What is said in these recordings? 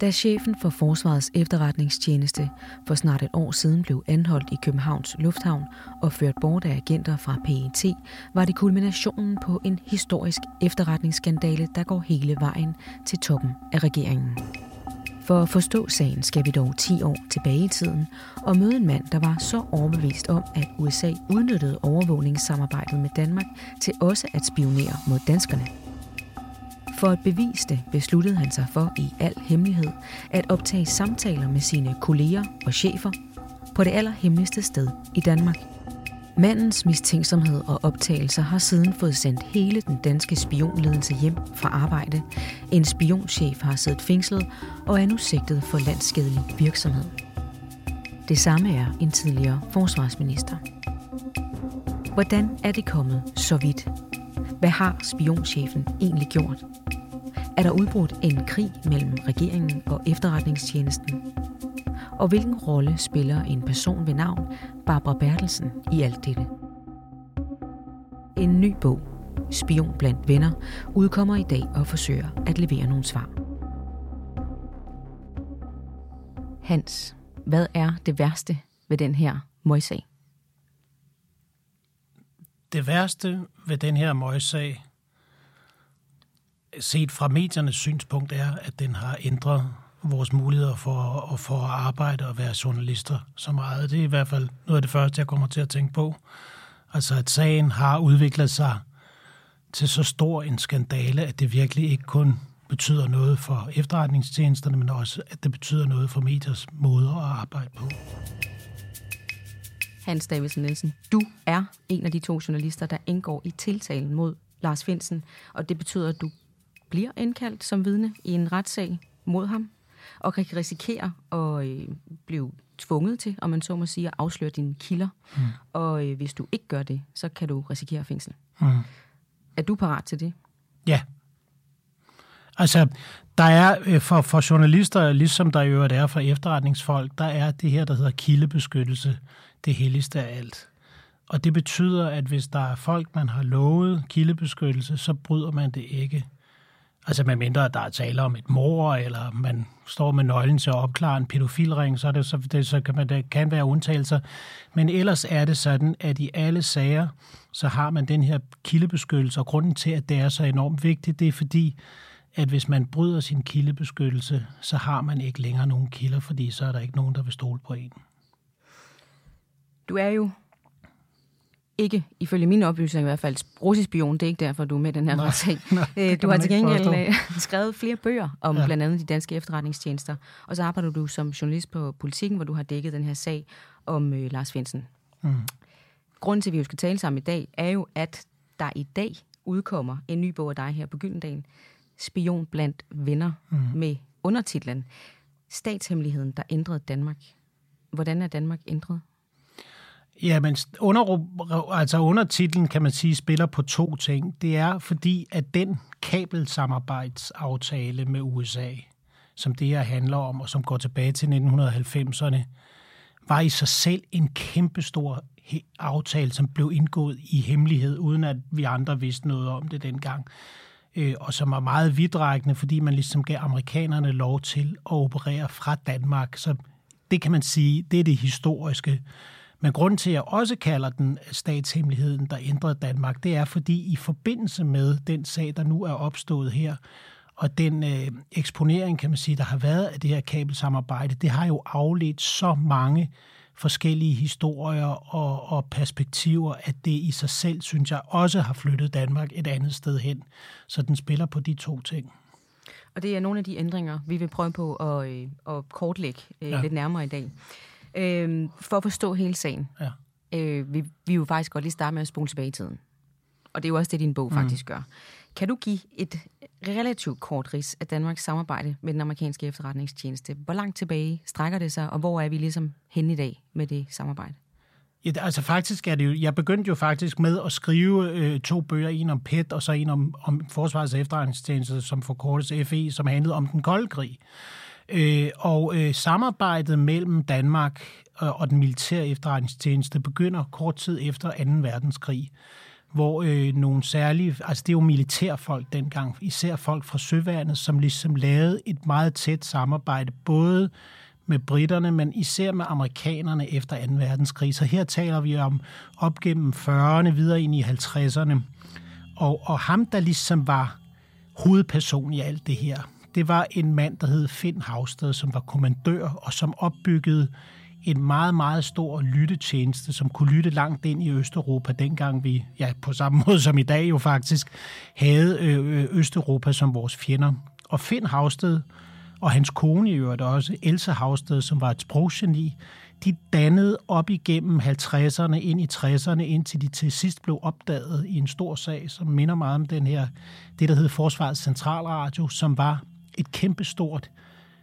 Da chefen for Forsvarets efterretningstjeneste for snart et år siden blev anholdt i Københavns Lufthavn og ført bort af agenter fra PET, var det kulminationen på en historisk efterretningsskandale, der går hele vejen til toppen af regeringen. For at forstå sagen skal vi dog 10 år tilbage i tiden og møde en mand, der var så overbevist om, at USA udnyttede overvågningssamarbejdet med Danmark til også at spionere mod danskerne. For at bevise det besluttede han sig for i al hemmelighed at optage samtaler med sine kolleger og chefer på det allerhemmeligste sted i Danmark. Mandens mistænksomhed og optagelser har siden fået sendt hele den danske spionledelse hjem fra arbejde. En spionchef har siddet fængslet og er nu sigtet for landsskadelig virksomhed. Det samme er en tidligere forsvarsminister. Hvordan er det kommet så vidt? Hvad har spionchefen egentlig gjort? Er der udbrudt en krig mellem regeringen og efterretningstjenesten? Og hvilken rolle spiller en person ved navn Barbara Bertelsen i alt dette? En ny bog, Spion blandt venner, udkommer i dag og forsøger at levere nogle svar. Hans, hvad er det værste ved den her møjsag? Det værste ved den her møgssag, set fra mediernes synspunkt, er, at den har ændret vores muligheder for, at, for at arbejde og være journalister så meget. Det er i hvert fald noget af det første, jeg kommer til at tænke på. Altså, at sagen har udviklet sig til så stor en skandale, at det virkelig ikke kun betyder noget for efterretningstjenesterne, men også, at det betyder noget for mediers måde at arbejde på. Hans Davidsen Nielsen, du er en af de to journalister, der indgår i tiltalen mod Lars Finsen, og det betyder, at du bliver indkaldt som vidne i en retssag mod ham, og kan risikere at øh, blive tvunget til, om man så må sige, at afsløre dine kilder. Mm. Og øh, hvis du ikke gør det, så kan du risikere fængsel. Mm. Er du parat til det? Ja. Altså, der er øh, for, for journalister, ligesom der i øvrigt er for efterretningsfolk, der er det her, der hedder kildebeskyttelse, det helligste af alt. Og det betyder, at hvis der er folk, man har lovet kildebeskyttelse, så bryder man det ikke. Altså med mindre, at der er tale om et mor, eller man står med nøglen til at opklare en pædofilring, så, er det, så, det, så kan man, det kan være undtagelser. Men ellers er det sådan, at i alle sager, så har man den her kildebeskyttelse, og grunden til, at det er så enormt vigtigt, det er fordi, at hvis man bryder sin kildebeskyttelse, så har man ikke længere nogen kilder, fordi så er der ikke nogen, der vil stole på en. Du er jo ikke, ifølge mine oplysninger i hvert fald, russisk spion. Det er ikke derfor, du er med den her nej, retssag. Øh, du har til gengæld øh, skrevet flere bøger om ja. blandt andet de danske efterretningstjenester. Og så arbejder du som journalist på Politiken, hvor du har dækket den her sag om øh, Lars Finsen. Mm. Grunden til, at vi jo skal tale sammen i dag, er jo, at der i dag udkommer en ny bog af dig her på Gyldendal, Spion blandt venner, mm. med undertitlen Statshemmeligheden, der ændrede Danmark. Hvordan er Danmark ændret? Ja, men under, altså undertitlen kan man sige spiller på to ting. Det er fordi, at den kabelsamarbejdsaftale med USA, som det her handler om, og som går tilbage til 1990'erne, var i sig selv en kæmpestor aftale, som blev indgået i hemmelighed, uden at vi andre vidste noget om det dengang. Øh, og som var meget vidtrækkende, fordi man ligesom gav amerikanerne lov til at operere fra Danmark. Så det kan man sige, det er det historiske. Men grunden til, at jeg også kalder den statshemmeligheden, der ændrede Danmark, det er fordi i forbindelse med den sag, der nu er opstået her, og den øh, eksponering, kan man sige, der har været af det her kabelsamarbejde, det har jo afledt så mange forskellige historier og, og perspektiver, at det i sig selv, synes jeg, også har flyttet Danmark et andet sted hen. Så den spiller på de to ting. Og det er nogle af de ændringer, vi vil prøve på at, øh, at kortlægge øh, ja. lidt nærmere i dag. Øh, for at forstå hele sagen. Ja. Øh, vi, vi vil faktisk godt lige starte med at spole tilbage i tiden. Og det er jo også det, din bog mm. faktisk gør. Kan du give et relativt kort ris af Danmarks samarbejde med den amerikanske efterretningstjeneste? Hvor langt tilbage strækker det sig, og hvor er vi ligesom hen i dag med det samarbejde? Ja, altså faktisk er det jo, jeg begyndte jo faktisk med at skrive øh, to bøger, en om PET og så en om, om Forsvarets efterretningstjeneste, som forkortes FE, som handlede om den kolde krig. Øh, og øh, samarbejdet mellem Danmark og, og den militære efterretningstjeneste begynder kort tid efter 2. verdenskrig hvor øh, nogle særlige, altså det er jo militærfolk dengang, især folk fra Søværnet, som ligesom lavede et meget tæt samarbejde, både med britterne, men især med amerikanerne efter 2. verdenskrig. Så her taler vi om op gennem 40'erne, videre ind i 50'erne. Og, og ham, der ligesom var hovedperson i alt det her, det var en mand, der hed Finn Havsted, som var kommandør og som opbyggede en meget, meget stor lyttetjeneste, som kunne lytte langt ind i Østeuropa, dengang vi, ja, på samme måde som i dag jo faktisk, havde øh, øh, Østeuropa som vores fjender. Og Finn Havsted og hans kone i øvrigt også, Else Havsted, som var et sproggeni, de dannede op igennem 50'erne, ind i 60'erne, indtil de til sidst blev opdaget i en stor sag, som minder meget om den her, det der hed Forsvarets Centralradio, som var et kæmpestort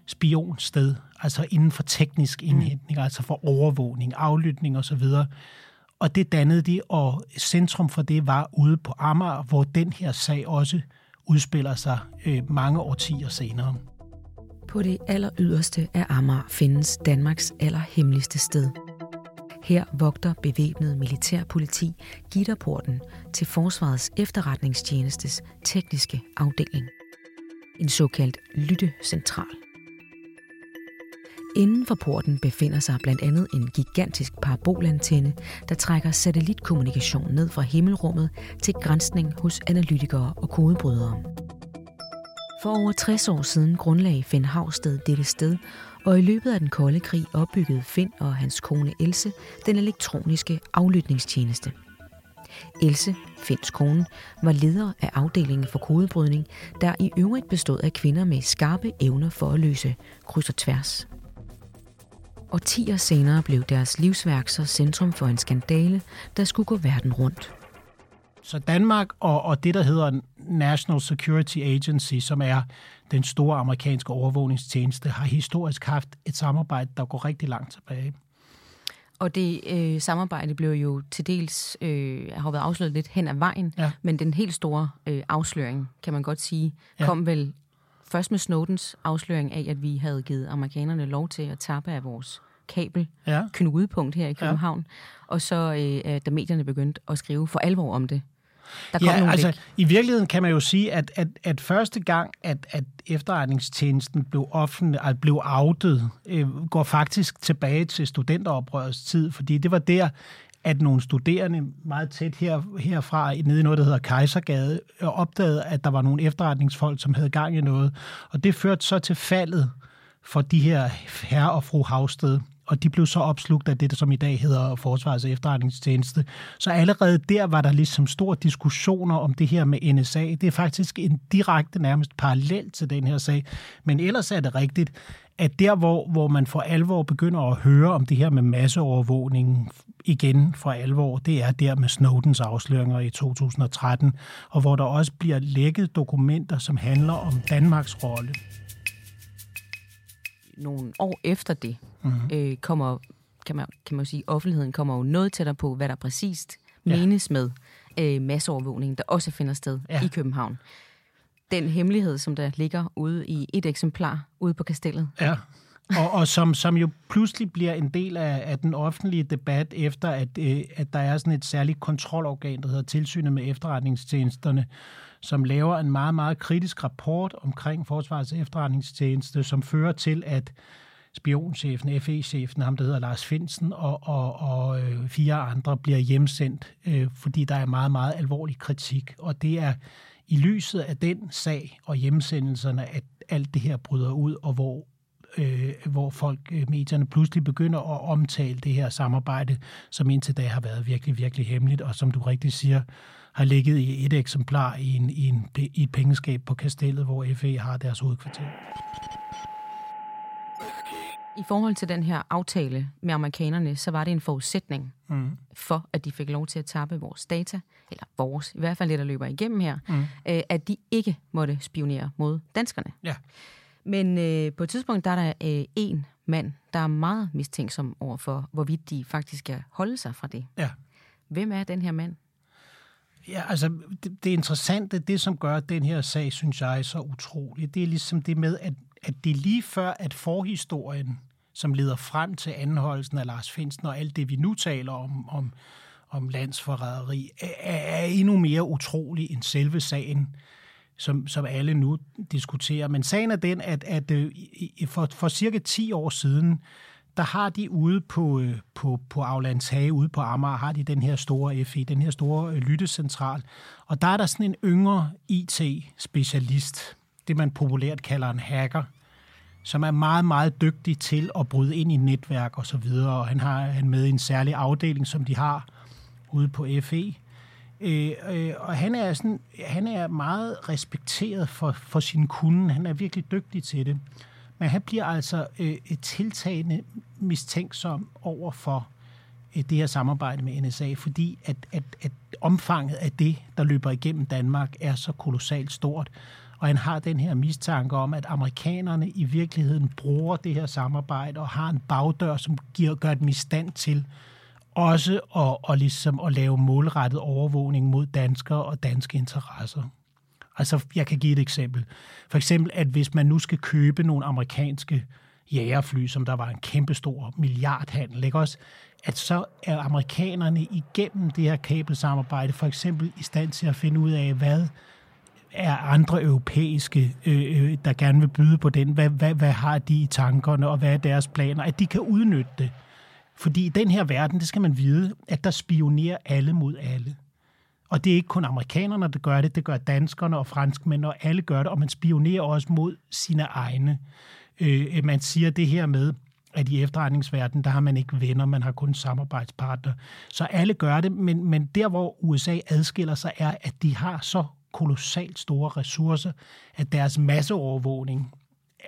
spionsted, altså inden for teknisk mm. indhentning, mm. altså for overvågning, aflytning osv. Og det dannede de, og centrum for det var ude på Amager, hvor den her sag også udspiller sig øh, mange årtier senere. På det aller yderste af Amager findes Danmarks allerhemmeligste sted. Her vogter bevæbnet militærpoliti gitterporten til Forsvarets efterretningstjenestes tekniske afdeling. En såkaldt lyttecentral. Inden for porten befinder sig blandt andet en gigantisk parabolantenne, der trækker satellitkommunikation ned fra himmelrummet til grænsning hos analytikere og kodebrydere. For over 60 år siden grundlagde Finn Havsted dette sted, og i løbet af den kolde krig opbyggede Finn og hans kone Else den elektroniske aflytningstjeneste. Else, Finns kone, var leder af afdelingen for kodebrydning, der i øvrigt bestod af kvinder med skarpe evner for at løse kryds og tværs. Og år senere blev deres livsværk så centrum for en skandale, der skulle gå verden rundt. Så Danmark og, og det, der hedder National Security Agency, som er den store amerikanske overvågningstjeneste, har historisk haft et samarbejde, der går rigtig langt tilbage. Og det øh, samarbejde blev jo til dels øh, har været afsløret lidt hen ad vejen, ja. men den helt store øh, afsløring, kan man godt sige, ja. kom vel først med Snowdens afsløring af, at vi havde givet amerikanerne lov til at tappe af vores kabel ja. knudepunkt her i København. Ja. Og så øh, da medierne begyndte at skrive for alvor om det, der kom ja, nogle altså, i virkeligheden kan man jo sige, at, at, at første gang, at, at efterretningstjenesten blev offentlig, altså blev outet, øh, går faktisk tilbage til studenteroprørets tid, fordi det var der, at nogle studerende meget tæt her, herfra, nede i noget, der hedder Kejsergade, opdagede, at der var nogle efterretningsfolk, som havde gang i noget. Og det førte så til faldet for de her herre og fru Havsted og de blev så opslugt af det, som i dag hedder Forsvarets efterretningstjeneste. Så allerede der var der ligesom store diskussioner om det her med NSA. Det er faktisk en direkte nærmest parallel til den her sag. Men ellers er det rigtigt, at der, hvor, hvor man for alvor begynder at høre om det her med masseovervågning igen for alvor, det er der med Snowdens afsløringer i 2013, og hvor der også bliver lækket dokumenter, som handler om Danmarks rolle nogle år efter det, mm-hmm. øh, kommer, kan man, kan man sige, offentligheden kommer jo noget tættere på, hvad der præcist ja. menes med øh, masseovervågning, der også finder sted ja. i København. Den hemmelighed, som der ligger ude i et eksemplar ude på kastellet. Ja, og, og som, som jo pludselig bliver en del af, af den offentlige debat, efter at, øh, at der er sådan et særligt kontrolorgan, der hedder Tilsynet med efterretningstjenesterne, som laver en meget, meget kritisk rapport omkring Forsvarets efterretningstjeneste, som fører til, at spionchefen, FE-chefen, ham der hedder Lars Finsen, og, og, og øh, fire andre bliver hjemsendt, øh, fordi der er meget, meget alvorlig kritik. Og det er i lyset af den sag og hjemsendelserne, at alt det her bryder ud, og hvor øh, hvor folk, øh, medierne, pludselig begynder at omtale det her samarbejde, som indtil da har været virkelig, virkelig hemmeligt, og som du rigtig siger, har ligget i et eksemplar i, en, i, en, i et pengeskab på Kastellet, hvor FE har deres hovedkvarter. I forhold til den her aftale med amerikanerne, så var det en forudsætning mm. for, at de fik lov til at tappe vores data, eller vores, i hvert fald det, der løber igennem her, mm. øh, at de ikke måtte spionere mod danskerne. Ja. Men øh, på et tidspunkt, der er der øh, en mand, der er meget mistænksom over for, hvorvidt de faktisk skal holde sig fra det. Ja. Hvem er den her mand? Ja, altså, det, det interessante, det som gør den her sag, synes jeg, så utrolig, det er ligesom det med, at, at det er lige før, at forhistorien, som leder frem til anholdelsen af Lars Finsen og alt det, vi nu taler om, om om landsforræderi, er, er endnu mere utrolig end selve sagen, som, som alle nu diskuterer. Men sagen er den, at, at øh, for, for cirka 10 år siden, der har de ude på, øh, på, på Aflands Hage, ude på Amager, har de den her store FE, den her store øh, lyttecentral. Og der er der sådan en yngre IT-specialist, det man populært kalder en hacker, som er meget, meget dygtig til at bryde ind i netværk og så videre. Og han har han med i en særlig afdeling, som de har ude på FE. Øh, øh, og han er, sådan, han er meget respekteret for, for sin kunde. Han er virkelig dygtig til det. Men han bliver altså øh, tiltagende mistænksom over for øh, det her samarbejde med NSA, fordi at, at, at omfanget af det, der løber igennem Danmark, er så kolossalt stort. Og han har den her mistanke om, at amerikanerne i virkeligheden bruger det her samarbejde og har en bagdør, som giver, gør dem i stand til også at, og ligesom at lave målrettet overvågning mod danskere og danske interesser. Altså, jeg kan give et eksempel. For eksempel, at hvis man nu skal købe nogle amerikanske jægerfly, som der var en kæmpestor milliardhandel, ikke også? at så er amerikanerne igennem det her kabelsamarbejde for eksempel i stand til at finde ud af, hvad er andre europæiske, øh, øh, der gerne vil byde på den? Hvad, hvad, hvad har de i tankerne, og hvad er deres planer? At de kan udnytte det. Fordi i den her verden, det skal man vide, at der spionerer alle mod alle. Og det er ikke kun amerikanerne, der gør det, det gør danskerne og franskmænd, og alle gør det, og man spionerer også mod sine egne. Øh, man siger det her med, at i efterretningsverdenen, der har man ikke venner, man har kun samarbejdspartner. Så alle gør det, men, men der, hvor USA adskiller sig, er, at de har så kolossalt store ressourcer, at deres masseovervågning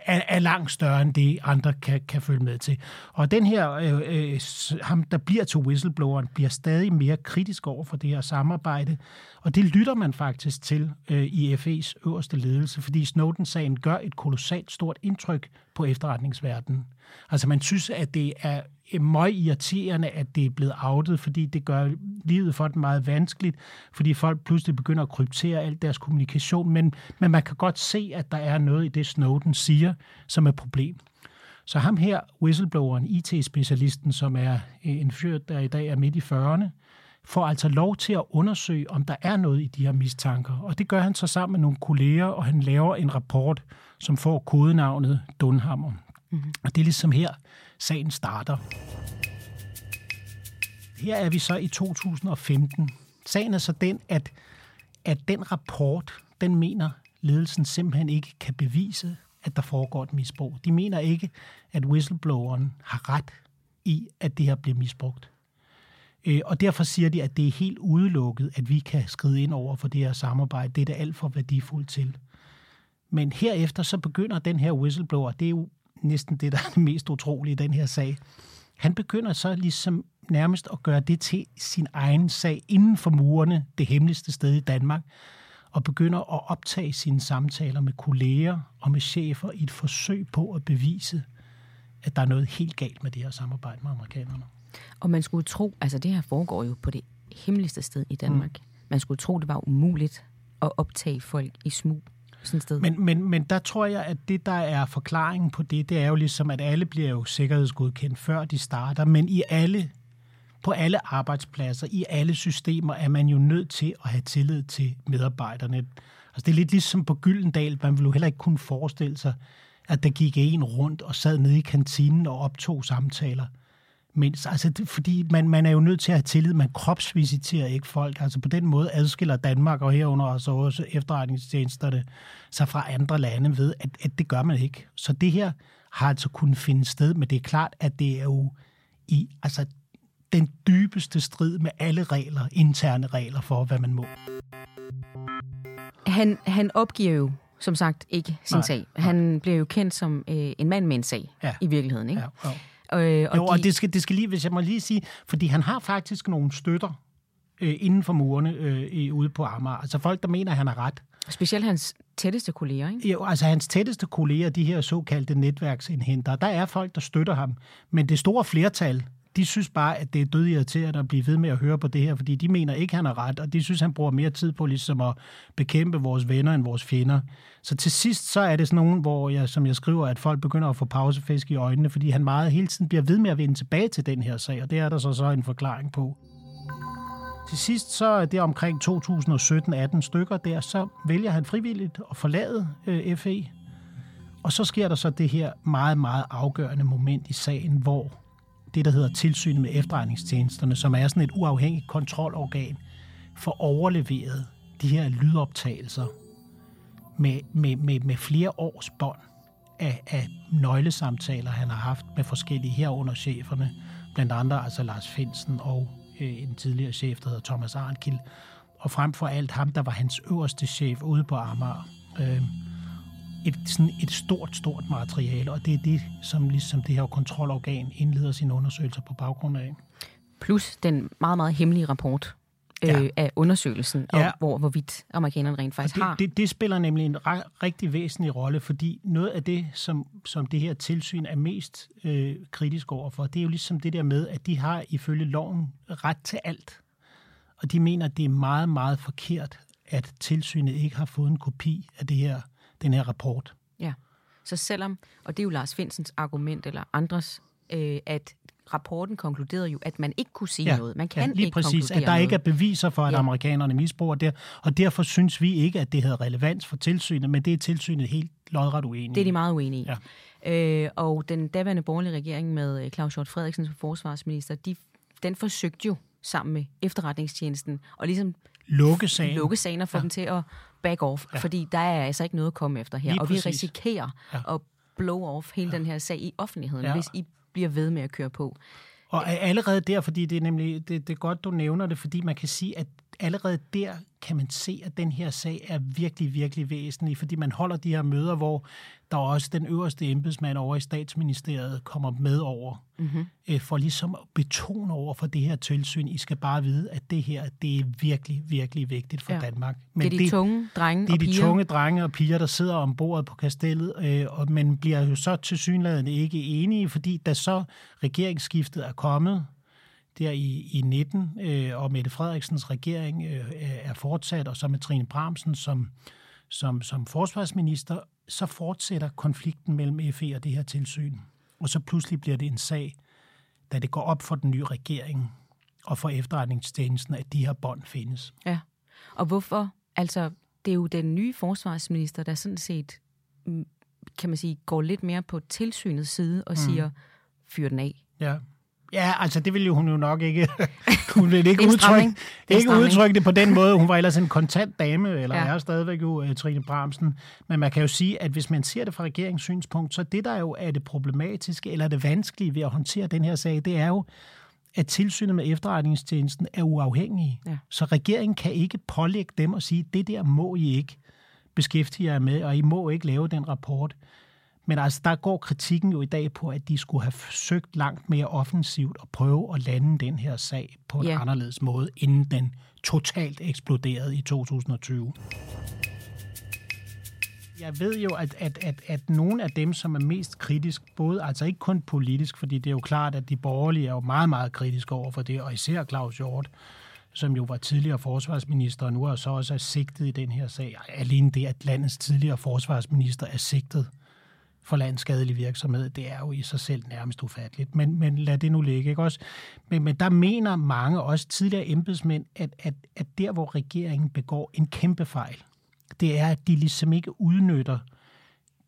er, er langt større end det, andre kan, kan følge med til. Og den her, øh, øh, ham der bliver til whistlebloweren, bliver stadig mere kritisk over for det her samarbejde, og det lytter man faktisk til øh, i FE's øverste ledelse, fordi Snowden-sagen gør et kolossalt stort indtryk på efterretningsverdenen. Altså man synes, at det er meget irriterende, at det er blevet outet, fordi det gør livet for dem meget vanskeligt, fordi folk pludselig begynder at kryptere alt deres kommunikation, men, men man kan godt se, at der er noget i det, Snowden siger, som er et problem. Så ham her, whistlebloweren, IT-specialisten, som er en fyr, der i dag er midt i 40'erne, får altså lov til at undersøge, om der er noget i de her mistanker. Og det gør han så sammen med nogle kolleger, og han laver en rapport, som får kodenavnet Dunhammer. Mm-hmm. Og det er ligesom her, sagen starter. Her er vi så i 2015. Sagen er så den, at, at den rapport, den mener ledelsen simpelthen ikke kan bevise, at der foregår et misbrug. De mener ikke, at whistlebloweren har ret i, at det her bliver misbrugt. Øh, og derfor siger de, at det er helt udelukket, at vi kan skride ind over for det her samarbejde. Det er det alt for værdifuldt til. Men herefter så begynder den her whistleblower, det er jo næsten det, der er det mest utrolige i den her sag. Han begynder så ligesom nærmest at gøre det til sin egen sag inden for murene, det hemmeligste sted i Danmark, og begynder at optage sine samtaler med kolleger og med chefer i et forsøg på at bevise, at der er noget helt galt med det her samarbejde med amerikanerne. Og man skulle tro, altså det her foregår jo på det hemmeligste sted i Danmark. Mm. Man skulle tro, det var umuligt at optage folk i smug sådan sted. Men, men, men der tror jeg, at det, der er forklaringen på det, det er jo ligesom, at alle bliver jo sikkerhedsgodkendt, før de starter, men i alle på alle arbejdspladser, i alle systemer, er man jo nødt til at have tillid til medarbejderne. Altså, det er lidt ligesom på Gyldendal, man vil jo heller ikke kunne forestille sig, at der gik en rundt og sad nede i kantinen og optog samtaler mindst. Altså, det, fordi man, man er jo nødt til at have tillid. Man kropsvisiterer ikke folk. Altså på den måde adskiller Danmark og herunder altså også efterretningstjenesterne sig fra andre lande ved, at, at det gør man ikke. Så det her har altså kunnet finde sted, men det er klart, at det er jo i altså, den dybeste strid med alle regler, interne regler for, hvad man må. Han, han opgiver jo som sagt ikke sin nej, sag. Han nej. bliver jo kendt som øh, en mand med en sag ja. i virkeligheden. Ikke? Ja, ja. Øh, og jo, de... og det skal, det skal lige, hvis jeg må lige sige, fordi han har faktisk nogle støtter øh, inden for murene øh, ude på Amager. Altså folk, der mener, at han har ret. Specielt hans tætteste kolleger, ikke? Jo, altså hans tætteste kolleger, de her såkaldte netværksindhenter, der er folk, der støtter ham. Men det store flertal, de synes bare, at det er dødirriterende at blive ved med at høre på det her, fordi de mener ikke, han har ret, og de synes, han bruger mere tid på ligesom at bekæmpe vores venner end vores fjender. Så til sidst, så er det sådan nogen, hvor jeg, som jeg skriver, at folk begynder at få pausefisk i øjnene, fordi han meget hele tiden bliver ved med at vende tilbage til den her sag, og det er der så så en forklaring på. Til sidst, så er det omkring 2017-18 stykker der, så vælger han frivilligt at forlade øh, FE. Og så sker der så det her meget, meget afgørende moment i sagen, hvor det, der hedder tilsynet med efterretningstjenesterne, som er sådan et uafhængigt kontrolorgan, får overleveret de her lydoptagelser med, med, med, med flere års bånd af, af nøglesamtaler, han har haft med forskellige herunder cheferne, blandt andre altså Lars Finsen og øh, en tidligere chef, der hedder Thomas Arnkild, og frem for alt ham, der var hans øverste chef ude på Amager. Øh, et, sådan et stort, stort materiale, og det er det, som ligesom det her kontrolorgan indleder sine undersøgelser på baggrund af. Plus den meget, meget hemmelige rapport, ja. øh, af undersøgelsen, og ja. hvor, hvorvidt amerikanerne rent faktisk det, har. Det, det spiller nemlig en rigtig væsentlig rolle, fordi noget af det, som, som det her tilsyn er mest øh, kritisk overfor, det er jo ligesom det der med, at de har ifølge loven ret til alt. Og de mener, at det er meget, meget forkert, at tilsynet ikke har fået en kopi af det her, den her rapport. Ja, så selvom, og det er jo Lars Finsens argument eller andres, øh, at rapporten konkluderede jo, at man ikke kunne sige ja, noget. Man kan ja, lige ikke præcis, at der noget. ikke er beviser for, at ja. amerikanerne misbruger det, og derfor synes vi ikke, at det havde relevans for tilsynet, men det er tilsynet helt lodret uenige Det er de meget uenige i. Ja. Øh, og den daværende borgerlige regering med øh, Claus Hjort Frederiksen som forsvarsminister, de, den forsøgte jo sammen med efterretningstjenesten og ligesom lukke sagen, lukke sagen og få ja. dem til at back off, ja. fordi der er altså ikke noget at komme efter her. Lige og præcis. vi risikerer ja. at blow off hele ja. den her sag i offentligheden, ja. hvis I bliver ved med at køre på. Og allerede der, fordi det er nemlig det, det er godt, du nævner det, fordi man kan sige, at allerede der kan man se, at den her sag er virkelig, virkelig væsentlig, fordi man holder de her møder, hvor der også den øverste embedsmand over i statsministeriet kommer med over, mm-hmm. for ligesom at betone over for det her tilsyn. I skal bare vide, at det her, det er virkelig, virkelig vigtigt for ja. Danmark. Men det er de det, tunge drenge Det er de piger. tunge drenge og piger, der sidder ombord på kastellet, øh, og man bliver jo så til synligheden ikke enige, fordi da så regeringsskiftet er kommet, der i, i 19, øh, og Mette Frederiksens regering øh, er fortsat, og så med Trine Bramsen som, som, som forsvarsminister, så fortsætter konflikten mellem FE og det her tilsyn. Og så pludselig bliver det en sag, da det går op for den nye regering og for efterretningstjenesten, at de her bånd findes. Ja, og hvorfor? Altså, det er jo den nye forsvarsminister, der sådan set, mm, kan man sige, går lidt mere på tilsynets side og mm. siger, fyr den af. Ja. Ja, altså det ville jo hun jo nok ikke. hun ville ikke, udtrykke, ikke udtrykke det på den måde. Hun var ellers en kontant dame, eller ja. er stadigvæk jo uh, Trine Bramsen. Men man kan jo sige, at hvis man ser det fra regeringssynspunkt, så det der jo er det problematiske, eller det vanskelige ved at håndtere den her sag, det er jo, at tilsynet med efterretningstjenesten er uafhængige. Ja. Så regeringen kan ikke pålægge dem og sige, det der må I ikke beskæftige jer med, og I må ikke lave den rapport. Men altså, der går kritikken jo i dag på, at de skulle have forsøgt langt mere offensivt at prøve at lande den her sag på en ja. anderledes måde, inden den totalt eksploderede i 2020. Jeg ved jo, at, at, at, at nogle af dem, som er mest kritisk, både altså ikke kun politisk, fordi det er jo klart, at de borgerlige er jo meget, meget kritiske over for det, og især Claus Hjort, som jo var tidligere forsvarsminister, og nu er så også er sigtet i den her sag. Alene det, at landets tidligere forsvarsminister er sigtet for landskadelig virksomhed, det er jo i sig selv nærmest ufatteligt. Men, men lad det nu ligge, ikke også? Men, men der mener mange, også tidligere embedsmænd, at, at, at der, hvor regeringen begår en kæmpe fejl, det er, at de ligesom ikke udnytter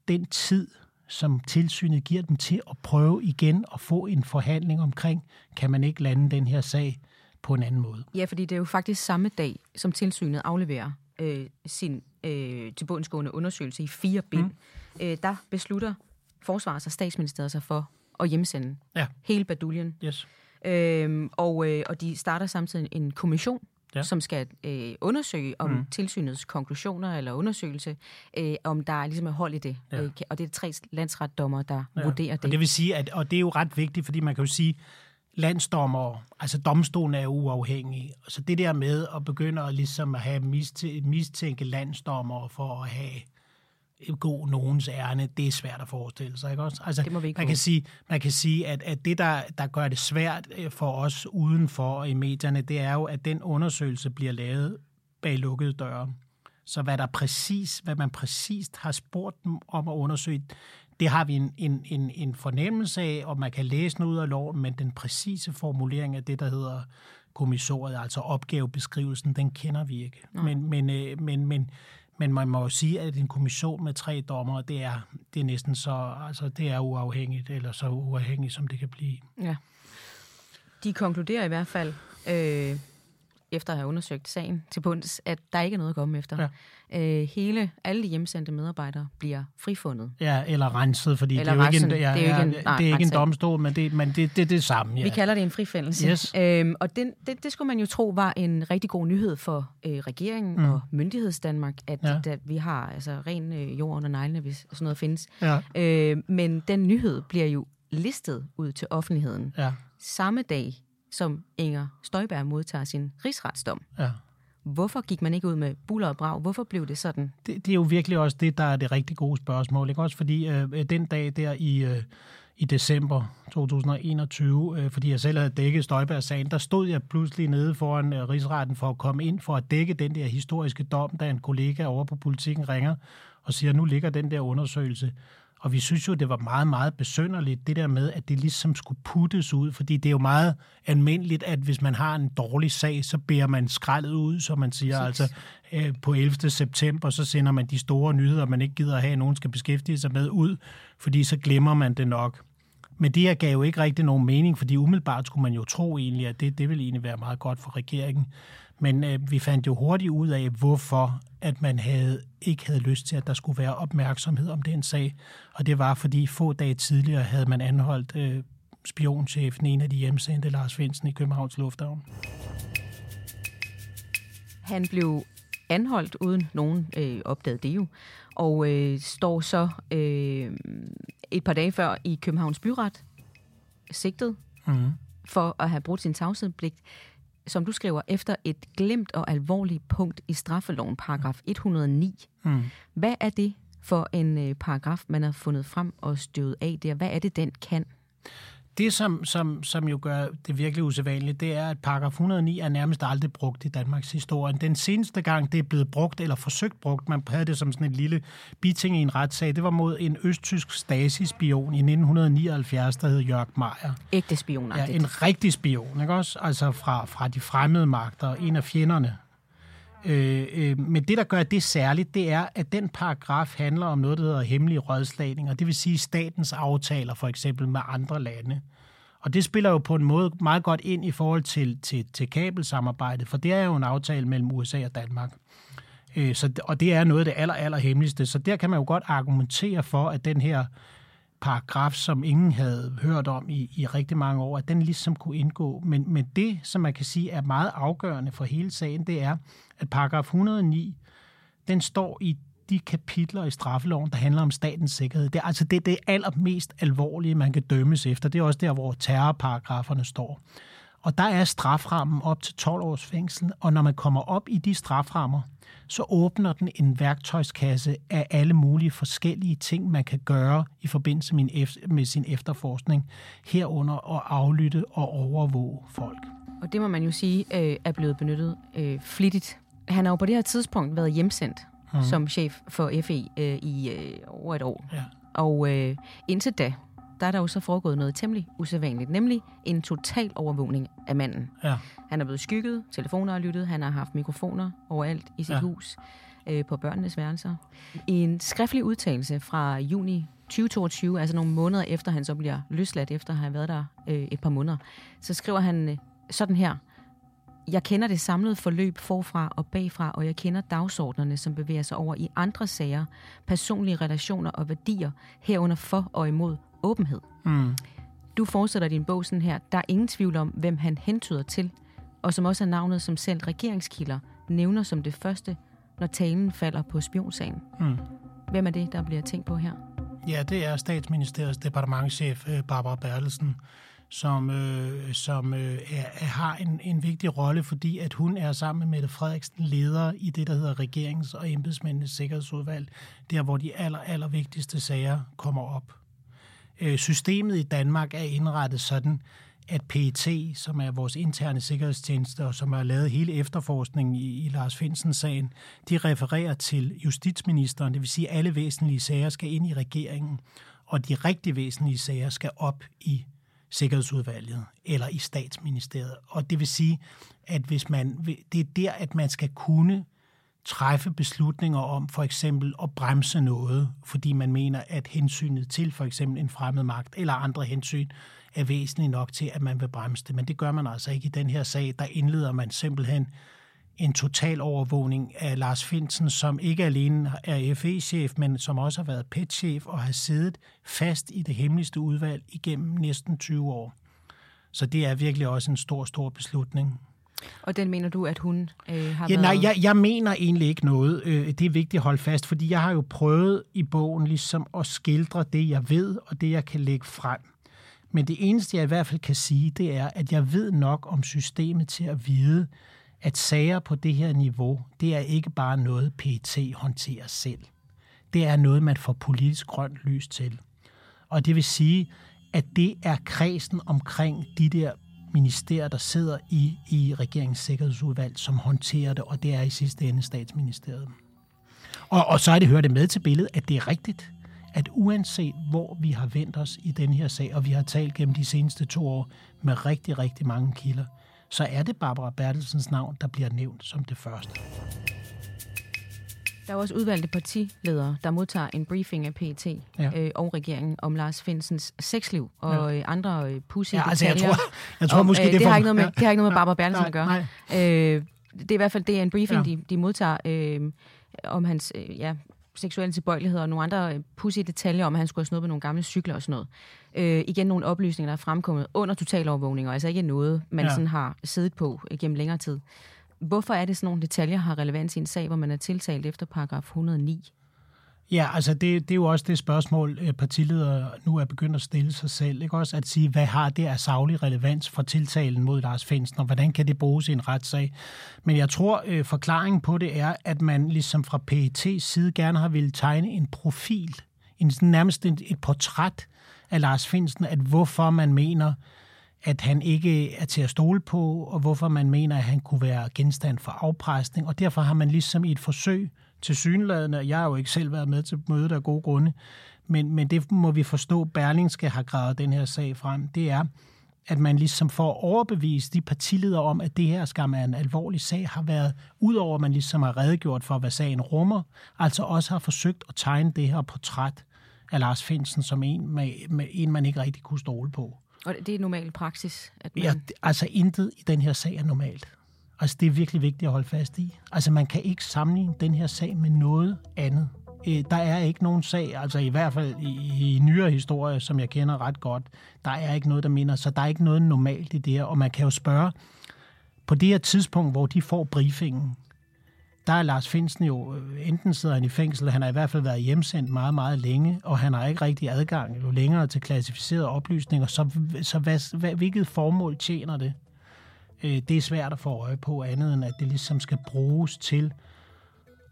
den tid, som tilsynet giver dem til at prøve igen at få en forhandling omkring, kan man ikke lande den her sag på en anden måde. Ja, fordi det er jo faktisk samme dag, som tilsynet afleverer øh, sin øh, tilbundsgående undersøgelse i fire bind. Mm øh, der beslutter Forsvars- og Statsministeriet sig for at hjemsende ja. hele baduljen. Yes. Øhm, og, øh, og de starter samtidig en kommission, ja. som skal øh, undersøge om mm. tilsynets konklusioner eller undersøgelse, øh, om der er ligesom er hold i det. Ja. Øh, og det er tre landsretdommer, der ja. vurderer det. Og det vil sige, at, og det er jo ret vigtigt, fordi man kan jo sige, landsdommer, altså domstolen er uafhængig. Så det der med at begynde at, ligesom at have mistænke landsdommer for at have god nogens ærne, det er svært at forestille sig. Ikke også? Altså, det må vi ikke man, kan sige, man kan sige, at, at det, der, der gør det svært øh, for os udenfor i medierne, det er jo, at den undersøgelse bliver lavet bag lukkede døre. Så hvad, der præcis, hvad man præcist har spurgt dem om at undersøge, det har vi en, en, en, en fornemmelse af, og man kan læse noget ud af loven, men den præcise formulering af det, der hedder kommissoriet, altså opgavebeskrivelsen, den kender vi ikke. Men, men, øh, men, men, men man må jo sige, at en kommission med tre dommer, det er, det er næsten så, altså det er uafhængigt, eller så uafhængigt, som det kan blive. Ja. De konkluderer i hvert fald, øh, efter at have undersøgt sagen til bunds, at der ikke er noget at komme efter. Ja. Øh, hele, alle de hjemsendte medarbejdere bliver frifundet. Ja, eller renset, fordi eller det er jo ikke en, ja, det er jo ikke en, nej, det er ikke en domstol, men det, men det, det, det er det samme. Ja. Vi kalder det en frifindelse. Yes. Øhm, og den, det, det skulle man jo tro var en rigtig god nyhed for øh, regeringen mm. og myndighedsdanmark, at, ja. at vi har altså ren øh, jord under neglene, hvis sådan noget findes. Ja. Øh, men den nyhed bliver jo listet ud til offentligheden Ja. samme dag, som Inger Støjberg modtager sin rigsretsdom. Ja. Hvorfor gik man ikke ud med buller og brag? Hvorfor blev det sådan? Det, det er jo virkelig også det, der er det rigtig gode spørgsmål. Ikke? Også fordi øh, den dag der i, øh, i december 2021, øh, fordi jeg selv havde dækket Støjberg-sagen, der stod jeg pludselig nede foran øh, rigsretten for at komme ind for at dække den der historiske dom, da en kollega over på politikken ringer og siger, nu ligger den der undersøgelse. Og vi synes jo, det var meget, meget besønderligt, det der med, at det ligesom skulle puttes ud, fordi det er jo meget almindeligt, at hvis man har en dårlig sag, så beder man skraldet ud, som man siger. Præcis. Altså øh, på 11. september, så sender man de store nyheder, man ikke gider at have, at nogen skal beskæftige sig med ud, fordi så glemmer man det nok. Men det her gav jo ikke rigtig nogen mening, fordi umiddelbart skulle man jo tro egentlig, at det, det ville egentlig være meget godt for regeringen. Men øh, vi fandt jo hurtigt ud af, hvorfor at man havde, ikke havde lyst til, at der skulle være opmærksomhed om den sag. Og det var, fordi få dage tidligere havde man anholdt øh, spionchefen, en af de hjemsendte, Lars Finsen, i Københavns Lufthavn. Han blev anholdt, uden nogen øh, opdagede det jo, og øh, står så øh, et par dage før i Københavns Byret sigtet Mm. for at have brudt sin tavshedspligt, som du skriver, efter et glemt og alvorligt punkt i straffeloven, paragraf 109. Mm. Hvad er det for en øh, paragraf, man har fundet frem og støvet af der? Hvad er det, den kan? Det, som, som, som jo gør det virkelig usædvanligt, det er, at paragraf 109 er nærmest aldrig brugt i Danmarks historie. Den seneste gang, det er blevet brugt, eller forsøgt brugt, man havde det som sådan et lille biting i en retssag, det var mod en østtysk Stasi-spion i 1979, der hed Jørg Meier. Ægte Ja, spionagtigt. en rigtig spion, ikke også? Altså fra, fra de fremmede magter, en af fjenderne. Øh, øh, men det, der gør det særligt, det er, at den paragraf handler om noget, der hedder hemmelige rådslagninger. Det vil sige statens aftaler, for eksempel med andre lande. Og det spiller jo på en måde meget godt ind i forhold til, til, til kabelsamarbejdet, for det er jo en aftale mellem USA og Danmark. Øh, så, og det er noget af det aller, aller hemmeligste. Så der kan man jo godt argumentere for, at den her paragraf, som ingen havde hørt om i, i rigtig mange år, at den ligesom kunne indgå. Men, men det, som man kan sige er meget afgørende for hele sagen, det er, at paragraf 109, den står i de kapitler i straffeloven, der handler om statens sikkerhed. Det er altså det, det allermest alvorlige, man kan dømmes efter. Det er også der, hvor terrorparagraferne står. Og der er straframmen op til 12 års fængsel, og når man kommer op i de straframmer, så åbner den en værktøjskasse af alle mulige forskellige ting, man kan gøre i forbindelse med, sin efterforskning, herunder at aflytte og overvåge folk. Og det må man jo sige øh, er blevet benyttet øh, flittigt. Han har jo på det her tidspunkt været hjemsendt mm. som chef for FE øh, i øh, over et år. Ja. Og øh, indtil da, der er der jo så foregået noget temmelig usædvanligt, nemlig en total overvågning af manden. Ja. Han er blevet skygget, telefoner er lyttet, han har haft mikrofoner overalt i sit Ja. hus, øh, på børnenes værelser. I en skriftlig udtalelse fra juni 2022, altså nogle måneder efter han så bliver løsladt, efter at have været der øh, et par måneder, så skriver han øh, sådan her. Jeg kender det samlede forløb forfra og bagfra, og jeg kender dagsordnerne, som bevæger sig over i andre sager, personlige relationer og værdier, herunder for og imod åbenhed. Mm. Du fortsætter din bog sådan her. Der er ingen tvivl om, hvem han hentyder til, og som også er navnet, som selv regeringskilder nævner som det første, når talen falder på spionsagen. Mm. Hvem er det, der bliver tænkt på her? Ja, det er statsministeriets departementchef øh, Barbara Bertelsen, som, øh, som øh, er, har en, en vigtig rolle, fordi at hun er sammen med Mette Frederiksen leder i det, der hedder Regerings- og embedsmændenes sikkerhedsudvalg, der hvor de aller, aller vigtigste sager kommer op. Øh, systemet i Danmark er indrettet sådan, at PET, som er vores interne sikkerhedstjeneste, og som har lavet hele efterforskningen i, i Lars Finsens sagen, de refererer til justitsministeren, det vil sige, at alle væsentlige sager skal ind i regeringen, og de rigtig væsentlige sager skal op i Sikkerhedsudvalget eller i statsministeriet. Og det vil sige, at hvis man, det er der, at man skal kunne træffe beslutninger om for eksempel at bremse noget, fordi man mener, at hensynet til for eksempel en fremmed magt eller andre hensyn er væsentligt nok til, at man vil bremse det. Men det gør man altså ikke i den her sag. Der indleder man simpelthen en total overvågning af Lars Finsen, som ikke alene er FE-chef, men som også har været PET-chef og har siddet fast i det hemmeligste udvalg igennem næsten 20 år. Så det er virkelig også en stor, stor beslutning. Og den mener du, at hun øh, har ja, været... Nej, jeg, jeg mener egentlig ikke noget. Øh, det er vigtigt at holde fast, fordi jeg har jo prøvet i bogen ligesom at skildre det, jeg ved, og det, jeg kan lægge frem. Men det eneste, jeg i hvert fald kan sige, det er, at jeg ved nok om systemet til at vide, at sager på det her niveau, det er ikke bare noget, PET håndterer selv. Det er noget, man får politisk grønt lys til. Og det vil sige, at det er kredsen omkring de der ministerier, der sidder i, i regeringens sikkerhedsudvalg, som håndterer det, og det er i sidste ende statsministeriet. Og, og så er det hørt det med til billedet, at det er rigtigt, at uanset hvor vi har vendt os i den her sag, og vi har talt gennem de seneste to år med rigtig, rigtig mange kilder, så er det Barbara Bertelsens navn, der bliver nævnt som det første. Der er også udvalgte partiledere, der modtager en briefing af PET ja. øh, og regeringen om Lars Finsens sexliv og ja. Øh, andre øh, pussy ja, altså, detaljer. Jeg tror, jeg tror om, måske, øh, det, det, har ikke noget med, det har ikke noget med Barbara Bertelsen at gøre. Øh, det er i hvert fald det er en briefing, ja. de, de modtager øh, om hans øh, ja, seksuelle tilbøjeligheder og nogle andre øh, pussy detaljer om, at han skulle have snuppet nogle gamle cykler og sådan noget. Øh, igen nogle oplysninger, der er fremkommet under totalovervågninger, altså ikke noget, man ja. sådan har siddet på gennem længere tid. Hvorfor er det sådan nogle detaljer har relevans i en sag, hvor man er tiltalt efter paragraf 109? Ja, altså det, det er jo også det spørgsmål, øh, partiledere nu er begyndt at stille sig selv. Ikke også at sige, hvad har det af savlig relevans for tiltalen mod Lars Finsen, og hvordan kan det bruges i en retssag? Men jeg tror, øh, forklaringen på det er, at man ligesom fra PET's side gerne har ville tegne en profil, en, nærmest et, et portræt af Lars Finsen, at hvorfor man mener, at han ikke er til at stole på, og hvorfor man mener, at han kunne være genstand for afpresning. Og derfor har man ligesom i et forsøg til synladende, jeg har jo ikke selv været med til mødet af gode grunde, men, men det må vi forstå, Berlingske har gravet den her sag frem, det er, at man ligesom får overbevist de partiledere om, at det her skam er en alvorlig sag, har været, udover at man ligesom har redegjort for, hvad sagen rummer, altså også har forsøgt at tegne det her portræt af Lars Finsen som en, med, med en man ikke rigtig kunne stole på. Og det er normal praksis? At man... Ja, altså intet i den her sag er normalt. Altså det er virkelig vigtigt at holde fast i. Altså man kan ikke sammenligne den her sag med noget andet. Øh, der er ikke nogen sag, altså i hvert fald i, i nyere historie, som jeg kender ret godt, der er ikke noget, der minder, så der er ikke noget normalt i det her. Og man kan jo spørge, på det her tidspunkt, hvor de får briefingen, der er Lars Finsen jo, øh, enten sidder han i fængsel, han har i hvert fald været hjemsendt meget, meget længe, og han har ikke rigtig adgang jo længere til klassificerede oplysninger, så, så hvad, hvad, hvilket formål tjener det? Øh, det er svært at få øje på andet, end at det ligesom skal bruges til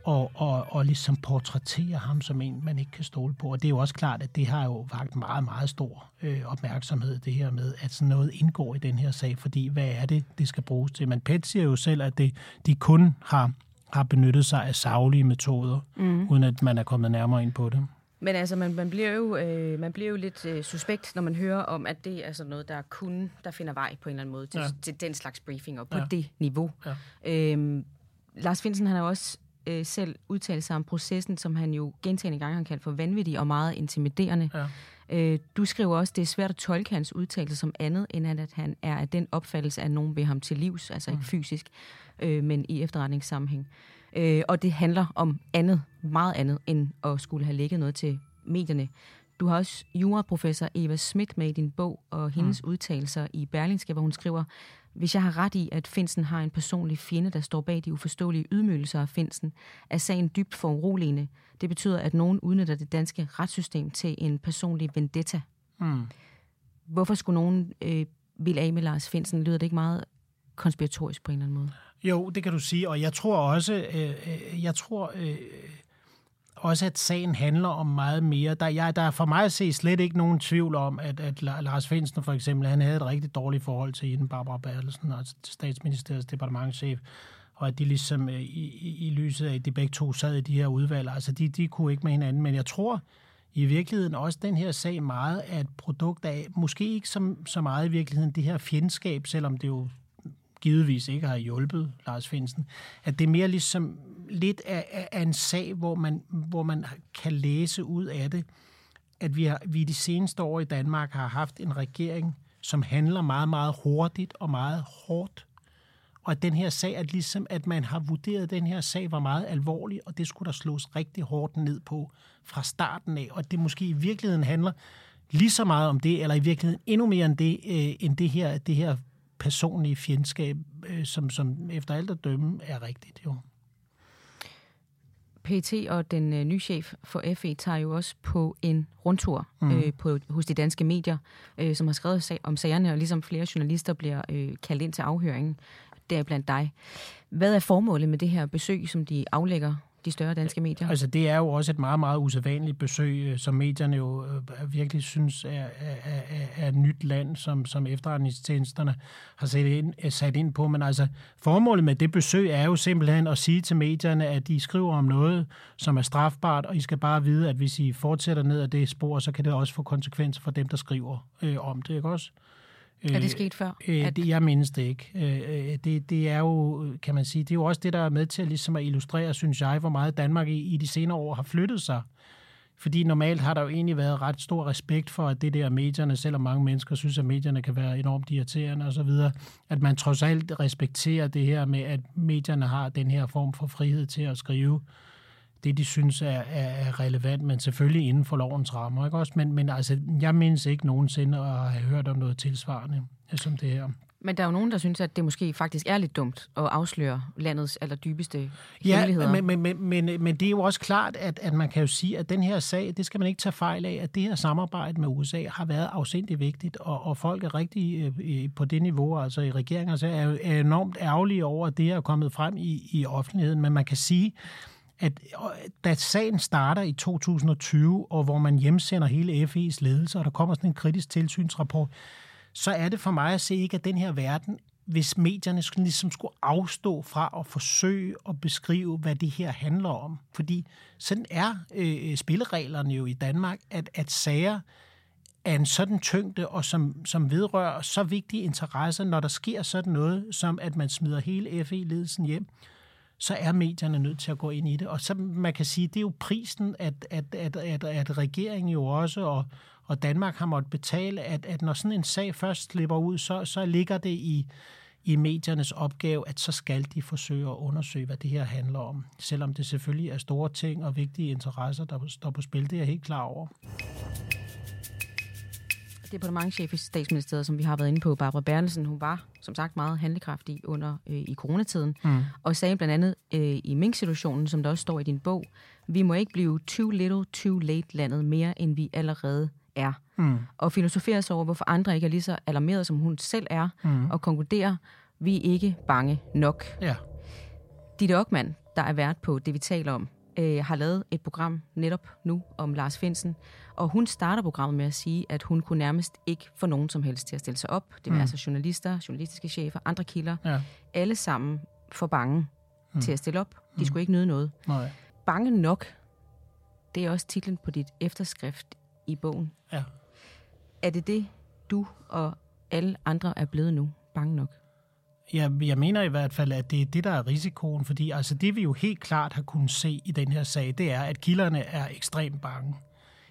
at, at, at ligesom portrættere ham som en, man ikke kan stole på. Og det er jo også klart, at det har jo faktisk meget, meget stor øh, opmærksomhed, det her med, at sådan noget indgår i den her sag, fordi hvad er det, det skal bruges til? Men PET siger jo selv, at det, de kun har har benyttet sig af savlige metoder, mm. uden at man er kommet nærmere ind på det. Men altså, man, man, bliver, jo, øh, man bliver jo lidt øh, suspekt, når man hører om, at det er sådan noget, der kun der finder vej på en eller anden måde til, ja. til den slags briefinger på ja. det niveau. Ja. Øhm, Lars Finsen han har også øh, selv udtalt sig om processen, som han jo gentagende gange har kaldt for vanvittig og meget intimiderende. Ja. Øh, du skriver også, det er svært at tolke hans udtalelse som andet, end at han er af den opfattelse, at nogen vil ham til livs, altså mm. ikke fysisk øh, men i efterretningssammenhæng. Øh, og det handler om andet, meget andet, end at skulle have lægget noget til medierne. Du har også juraprofessor Eva Schmidt med i din bog, og hendes mm. udtalelser i Berlingske, hvor hun skriver, hvis jeg har ret i, at Finsen har en personlig fjende, der står bag de uforståelige ydmygelser af Finsen, er sagen dybt for uroligende. Det betyder, at nogen udnytter det danske retssystem til en personlig vendetta. Mm. Hvorfor skulle nogen øh, ville af med Lars Finsen? Lyder det ikke meget konspiratorisk på en eller anden måde? Jo, det kan du sige, og jeg tror også, øh, øh, jeg tror øh, også, at sagen handler om meget mere. Der, jeg, der er for mig at se slet ikke nogen tvivl om, at, at Lars Finsen for eksempel, han havde et rigtig dårligt forhold til hende, Barbara Bertelsen, altså statsministeriets departementchef, og at de ligesom øh, i, i, i lyset af, at de begge to sad i de her udvalg, altså de, de kunne ikke med hinanden, men jeg tror i virkeligheden også den her sag meget er et produkt af, måske ikke så, så meget i virkeligheden det her fjendskab, selvom det jo givetvis ikke har hjulpet Lars Finsen, at det er mere ligesom lidt af, af en sag, hvor man, hvor man kan læse ud af det, at vi, har, vi de seneste år i Danmark har haft en regering, som handler meget, meget hurtigt og meget hårdt. Og at den her sag, at ligesom at man har vurderet, at den her sag var meget alvorlig, og det skulle der slås rigtig hårdt ned på fra starten af. Og at det måske i virkeligheden handler lige så meget om det, eller i virkeligheden endnu mere end det, øh, end det her, det her personlige fjendskab, øh, som, som efter alt at dømme er rigtigt. Jo. PT og den øh, nye chef for FE tager jo også på en rundtur mm. øh, på, hos de danske medier, øh, som har skrevet sag, om sagerne, og ligesom flere journalister bliver øh, kaldt ind til afhøringen, der blandt dig. Hvad er formålet med det her besøg, som de aflægger de større danske medier? Altså, det er jo også et meget, meget usædvanligt besøg, øh, som medierne jo øh, øh, virkelig synes er, er, er, er et nyt land, som, som efterretningstjenesterne har sat ind, sat ind på. Men altså, formålet med det besøg er jo simpelthen at sige til medierne, at de skriver om noget, som er strafbart, og I skal bare vide, at hvis I fortsætter ned ad det spor, så kan det også få konsekvenser for dem, der skriver øh, om det, ikke også? Er det sket før? Øh, det, jeg mindes det ikke. Øh, det, det er jo, kan man sige, det er jo også det, der er med til at, ligesom at illustrere, synes jeg, hvor meget Danmark i, i de senere år har flyttet sig. Fordi normalt har der jo egentlig været ret stor respekt for, at det der medierne, selvom mange mennesker synes, at medierne kan være enormt irriterende osv., at man trods alt respekterer det her med, at medierne har den her form for frihed til at skrive det, de synes er, er relevant, men selvfølgelig inden for lovens rammer. Ikke også? Men, men altså, jeg mindes ikke nogensinde at have hørt om noget tilsvarende som det her. Men der er jo nogen, der synes, at det måske faktisk er lidt dumt at afsløre landets allerdybeste ja, hemmeligheder. Men, men, men, men, men det er jo også klart, at, at man kan jo sige, at den her sag, det skal man ikke tage fejl af, at det her samarbejde med USA har været afsindigt vigtigt, og, og folk er rigtig øh, på det niveau, altså i regeringer, så er, er enormt ærgerlige over, at det er kommet frem i, i offentligheden. Men man kan sige, at da sagen starter i 2020, og hvor man hjemsender hele FE's ledelse, og der kommer sådan en kritisk tilsynsrapport, så er det for mig at se ikke, at den her verden, hvis medierne skulle, ligesom skulle afstå fra at forsøge at beskrive, hvad det her handler om. Fordi sådan er øh, spillereglerne jo i Danmark, at, at sager af en sådan tyngde, og som, som vedrører så vigtige interesser, når der sker sådan noget, som at man smider hele FE-ledelsen hjem, så er medierne nødt til at gå ind i det. Og så man kan sige, det er jo prisen, at, at, at, at, at regeringen jo også, og, og Danmark har måttet betale, at, at når sådan en sag først slipper ud, så, så ligger det i, i mediernes opgave, at så skal de forsøge at undersøge, hvad det her handler om. Selvom det selvfølgelig er store ting og vigtige interesser, der står på spil, det er jeg helt klar over departementchef i statsministeriet, som vi har været inde på, Barbara Bertelsen, hun var som sagt meget handlekraftig under øh, i coronatiden, mm. og sagde blandt andet øh, i Mink-situationen, som der også står i din bog, vi må ikke blive too little, too late landet mere, end vi allerede er. Mm. Og filosoferer sig over, hvorfor andre ikke er lige så alarmeret, som hun selv er, mm. og konkluderer, vi er ikke bange nok. Ja. Ditte Ockmann, der er vært på det, vi taler om, øh, har lavet et program netop nu om Lars Finsen, og hun starter programmet med at sige, at hun kunne nærmest ikke få nogen som helst til at stille sig op. Det vil mm. altså journalister, journalistiske chefer, andre kilder. Ja. Alle sammen for bange mm. til at stille op. De mm. skulle ikke nyde noget. Nej. Bange nok, det er også titlen på dit efterskrift i bogen. Ja. Er det det, du og alle andre er blevet nu? Bange nok? Jeg, jeg mener i hvert fald, at det er det, der er risikoen, fordi altså det, vi jo helt klart har kunnet se i den her sag, det er, at kilderne er ekstremt bange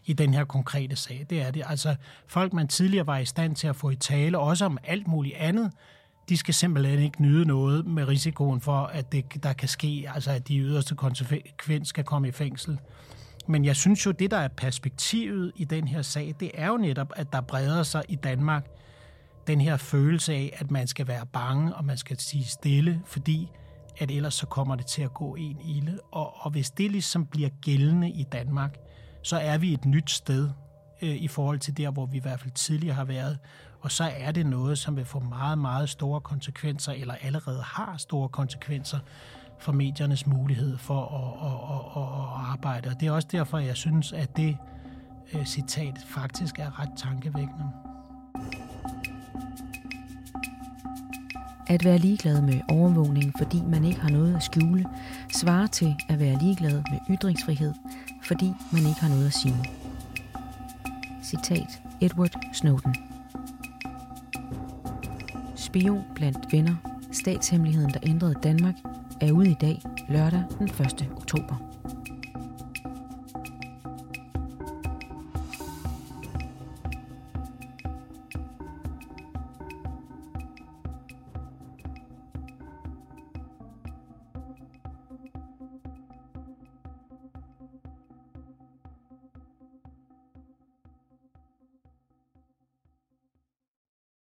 i den her konkrete sag. Det er det. Altså folk, man tidligere var i stand til at få i tale, også om alt muligt andet, de skal simpelthen ikke nyde noget med risikoen for, at det, der kan ske, altså at de yderste konsekvens skal komme i fængsel. Men jeg synes jo, det der er perspektivet i den her sag, det er jo netop, at der breder sig i Danmark den her følelse af, at man skal være bange, og man skal sige stille, fordi at ellers så kommer det til at gå en ilde. Og, og hvis det ligesom bliver gældende i Danmark, så er vi et nyt sted øh, i forhold til der, hvor vi i hvert fald tidligere har været. Og så er det noget, som vil få meget, meget store konsekvenser, eller allerede har store konsekvenser for mediernes mulighed for at, at, at, at arbejde. Og det er også derfor, jeg synes, at det øh, citat faktisk er ret tankevækkende. At være ligeglad med overvågning, fordi man ikke har noget at skjule, svarer til at være ligeglad med ytringsfrihed, fordi man ikke har noget at sige. Citat Edward Snowden. Spion blandt venner. Statshemmeligheden, der ændrede Danmark, er ude i dag, lørdag den 1. oktober.